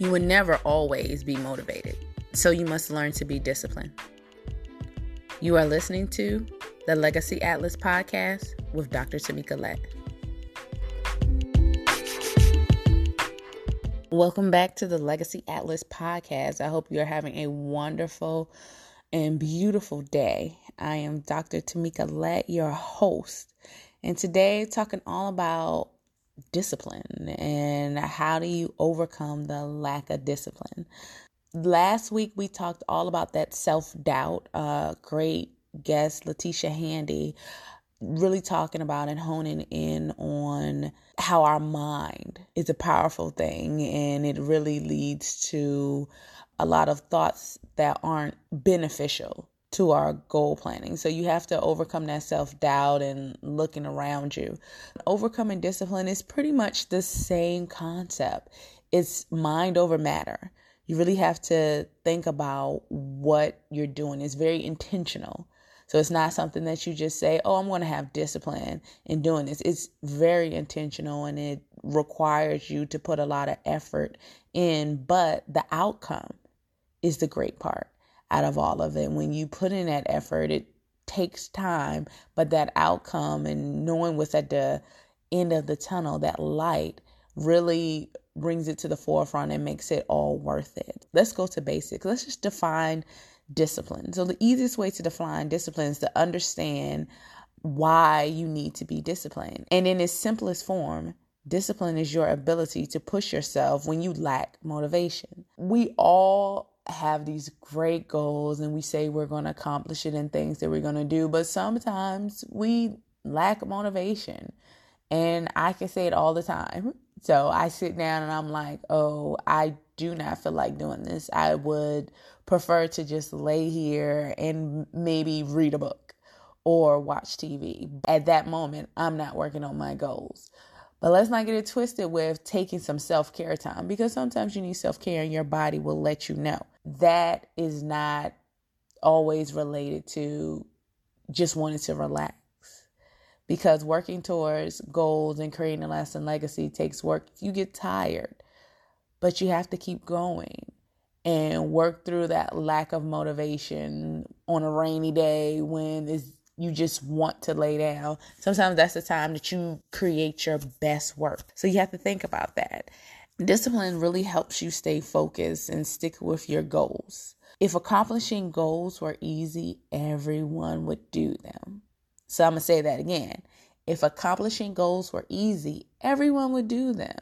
You will never always be motivated, so you must learn to be disciplined. You are listening to the Legacy Atlas podcast with Dr. Tamika Lett. Welcome back to the Legacy Atlas podcast. I hope you're having a wonderful and beautiful day. I am Dr. Tamika Lett, your host, and today talking all about discipline and how do you overcome the lack of discipline. Last week we talked all about that self doubt. Uh, great guest Letitia Handy really talking about and honing in on how our mind is a powerful thing and it really leads to a lot of thoughts that aren't beneficial to our goal planning. So you have to overcome that self doubt and looking around you. Overcoming discipline is pretty much the same concept. It's mind over matter. You really have to think about what you're doing. It's very intentional. So it's not something that you just say, oh, I'm going to have discipline in doing this. It's very intentional and it requires you to put a lot of effort in, but the outcome is the great part out of all of it. When you put in that effort, it takes time, but that outcome and knowing what's at the end of the tunnel, that light really brings it to the forefront and makes it all worth it. Let's go to basics. Let's just define discipline. So, the easiest way to define discipline is to understand why you need to be disciplined. And in its simplest form, discipline is your ability to push yourself when you lack motivation. We all have these great goals and we say we're going to accomplish it and things that we're going to do, but sometimes we lack motivation. And I can say it all the time. So I sit down and I'm like, oh, I do not feel like doing this. I would prefer to just lay here and maybe read a book or watch TV. At that moment, I'm not working on my goals. But let's not get it twisted with taking some self care time because sometimes you need self care and your body will let you know. That is not always related to just wanting to relax because working towards goals and creating a lasting legacy takes work. You get tired, but you have to keep going and work through that lack of motivation on a rainy day when you just want to lay down. Sometimes that's the time that you create your best work. So you have to think about that. Discipline really helps you stay focused and stick with your goals. If accomplishing goals were easy, everyone would do them. So I'm going to say that again. If accomplishing goals were easy, everyone would do them.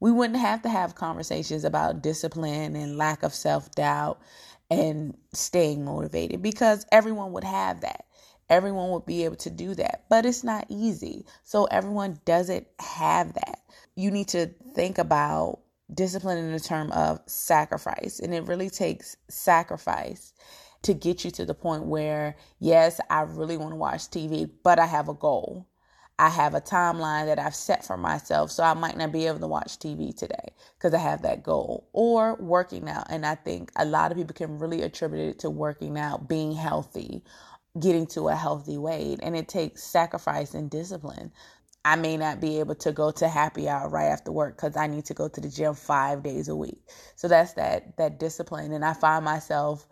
We wouldn't have to have conversations about discipline and lack of self doubt and staying motivated because everyone would have that. Everyone would be able to do that, but it's not easy. So everyone doesn't have that. You need to think about discipline in the term of sacrifice, and it really takes sacrifice to get you to the point where, yes, I really want to watch TV, but I have a goal. I have a timeline that I've set for myself, so I might not be able to watch TV today because I have that goal. Or working out, and I think a lot of people can really attribute it to working out, being healthy, getting to a healthy weight, and it takes sacrifice and discipline. I may not be able to go to happy hour right after work because I need to go to the gym five days a week. So that's that that discipline, and I find myself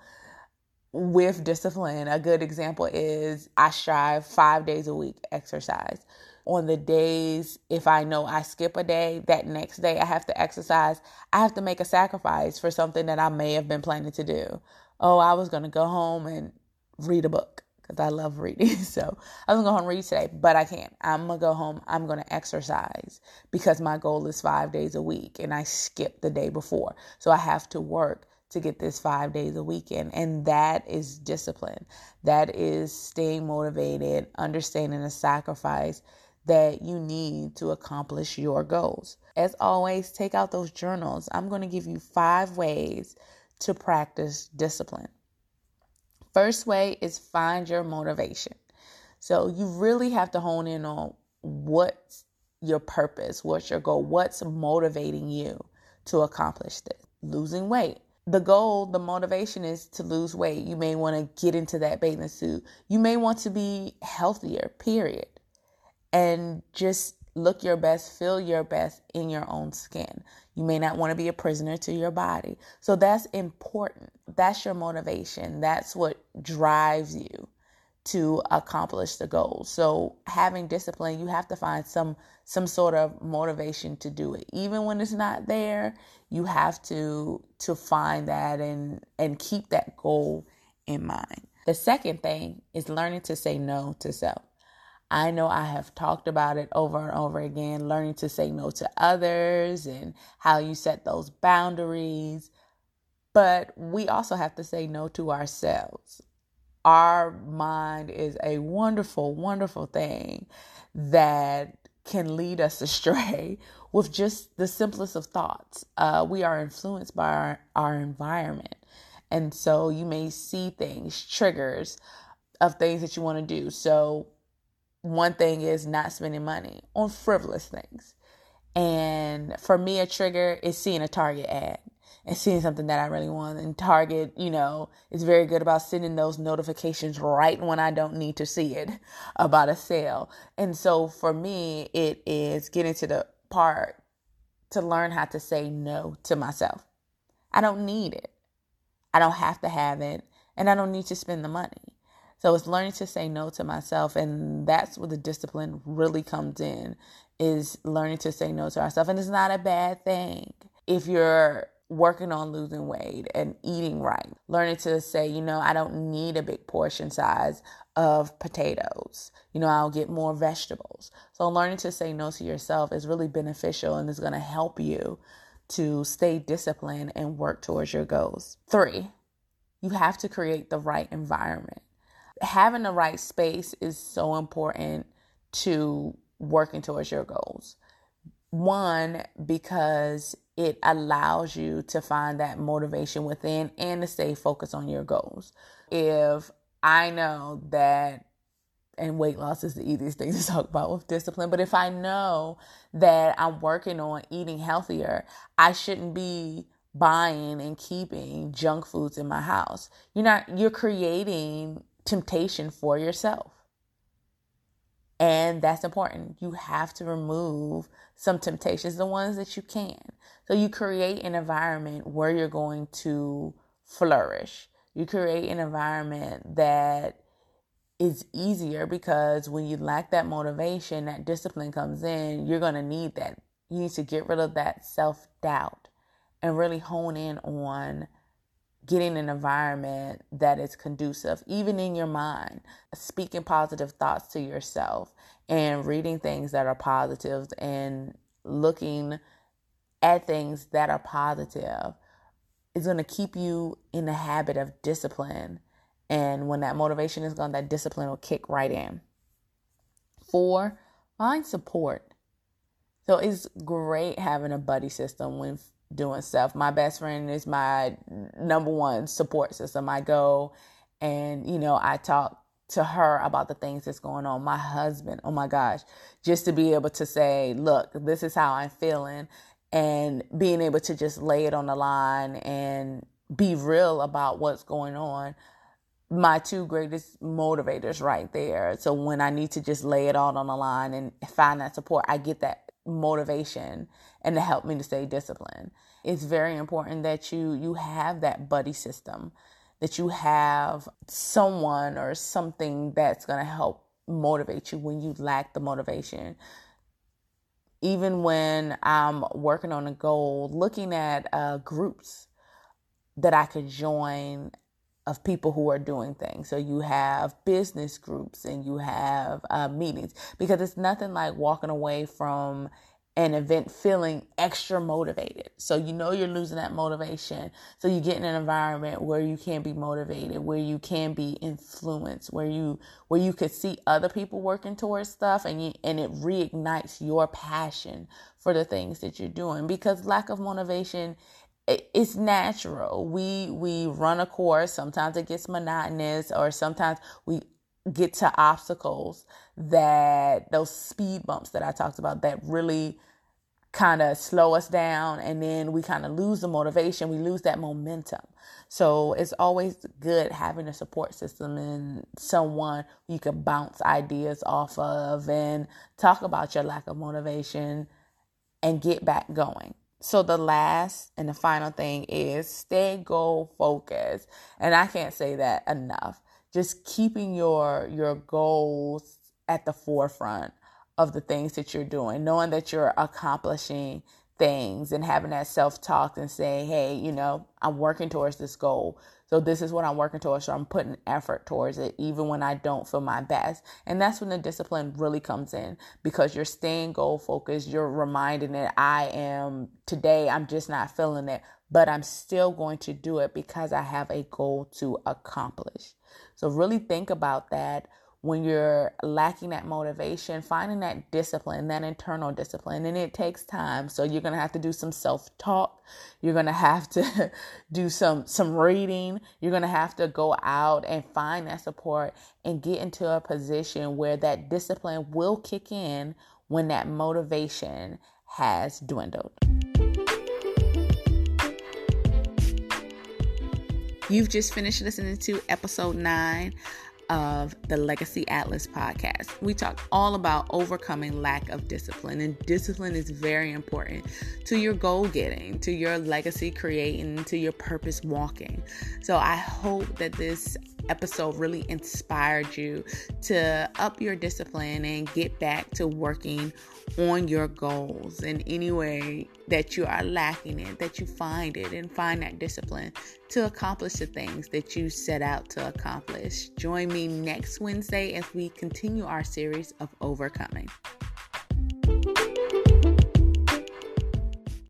with discipline. A good example is I strive five days a week exercise. On the days, if I know I skip a day, that next day I have to exercise, I have to make a sacrifice for something that I may have been planning to do. Oh, I was going to go home and read a book because I love reading. So I was going to go home and read today, but I can't. I'm to go home. I'm to exercise because my goal is five days a week and I skipped the day before. So I have to work to get this five days a weekend. And that is discipline. That is staying motivated, understanding the sacrifice that you need to accomplish your goals. As always, take out those journals. I'm going to give you five ways to practice discipline. First way is find your motivation. So you really have to hone in on what's your purpose, what's your goal, what's motivating you to accomplish this. Losing weight the goal, the motivation is to lose weight. You may want to get into that bathing suit. You may want to be healthier, period. And just look your best, feel your best in your own skin. You may not want to be a prisoner to your body. So that's important. That's your motivation. That's what drives you to accomplish the goal. So having discipline, you have to find some some sort of motivation to do it. Even when it's not there, you have to to find that and and keep that goal in mind. The second thing is learning to say no to self. I know I have talked about it over and over again, learning to say no to others and how you set those boundaries. But we also have to say no to ourselves. Our mind is a wonderful, wonderful thing that can lead us astray with just the simplest of thoughts. Uh, we are influenced by our, our environment. And so you may see things, triggers of things that you want to do. So, one thing is not spending money on frivolous things. And for me, a trigger is seeing a Target ad and seeing something that I really want. And Target, you know, is very good about sending those notifications right when I don't need to see it about a sale. And so for me, it is getting to the part to learn how to say no to myself. I don't need it. I don't have to have it. And I don't need to spend the money. So it's learning to say no to myself. And that's where the discipline really comes in is learning to say no to ourselves. And it's not a bad thing. If you're working on losing weight and eating right, learning to say, you know, I don't need a big portion size of potatoes. You know, I'll get more vegetables. So learning to say no to yourself is really beneficial and is going to help you to stay disciplined and work towards your goals. Three, you have to create the right environment. Having the right space is so important to working towards your goals. One, because it allows you to find that motivation within and to stay focused on your goals. If I know that, and weight loss is the easiest thing to talk about with discipline, but if I know that I'm working on eating healthier, I shouldn't be buying and keeping junk foods in my house. You're not, you're creating temptation for yourself. And that's important. You have to remove some temptations, the ones that you can. So you create an environment where you're going to flourish. You create an environment that is easier because when you lack that motivation, that discipline comes in, you're going to need that. You need to get rid of that self doubt and really hone in on getting an environment that is conducive, even in your mind, speaking positive thoughts to yourself and reading things that are positive and looking at things that are positive is going to keep you in the habit of discipline. And when that motivation is gone, that discipline will kick right in. Four, find support. So it's great having a buddy system when doing stuff. My best friend is my number one support system. I go and, you know, I talk to her about the things that's going on. My husband, oh my gosh, just to be able to say, look, this is how I'm feeling and being able to just lay it on the line and be real about what's going on my two greatest motivators right there so when i need to just lay it all on the line and find that support i get that motivation and to help me to stay disciplined. It's very important that you you have that buddy system that you have someone or something that's going to help motivate you when you lack the motivation. Even when I'm working on a goal, looking at uh, groups that I could join of people who are doing things. So you have business groups and you have uh, meetings because it's nothing like walking away from an event feeling extra motivated. So you know you're losing that motivation. So you get in an environment where you can be motivated, where you can be influenced, where you where you could see other people working towards stuff and you and it reignites your passion for the things that you're doing because lack of motivation it's natural. We we run a course, sometimes it gets monotonous or sometimes we get to obstacles that those speed bumps that I talked about that really kind of slow us down and then we kind of lose the motivation, we lose that momentum. So it's always good having a support system and someone you can bounce ideas off of and talk about your lack of motivation and get back going. So the last and the final thing is stay goal focused. And I can't say that enough. Just keeping your your goals at the forefront of the things that you're doing, knowing that you're accomplishing things and having that self talk and saying, hey, you know, I'm working towards this goal. So this is what I'm working towards. So I'm putting effort towards it, even when I don't feel my best. And that's when the discipline really comes in because you're staying goal focused. You're reminding that I am today, I'm just not feeling it, but I'm still going to do it because I have a goal to accomplish. So really think about that when you're lacking that motivation, finding that discipline, that internal discipline, and it takes time. So you're to have to do some self-talk. You're to have to do some some reading. You're to have to go out and find that support and get into a position where that discipline will kick in when that motivation has dwindled. You've just finished listening to episode 9 of the Legacy Atlas podcast. We talk all about overcoming lack of discipline, and discipline is very important to your goal getting, to your legacy creating, to your purpose walking. So I hope that this episode really inspired you to up your discipline and get back to working on your goals in any way that you are lacking it, that you find it and find that discipline to accomplish the things that you set out to accomplish. Join me next Wednesday as we continue our series of overcoming.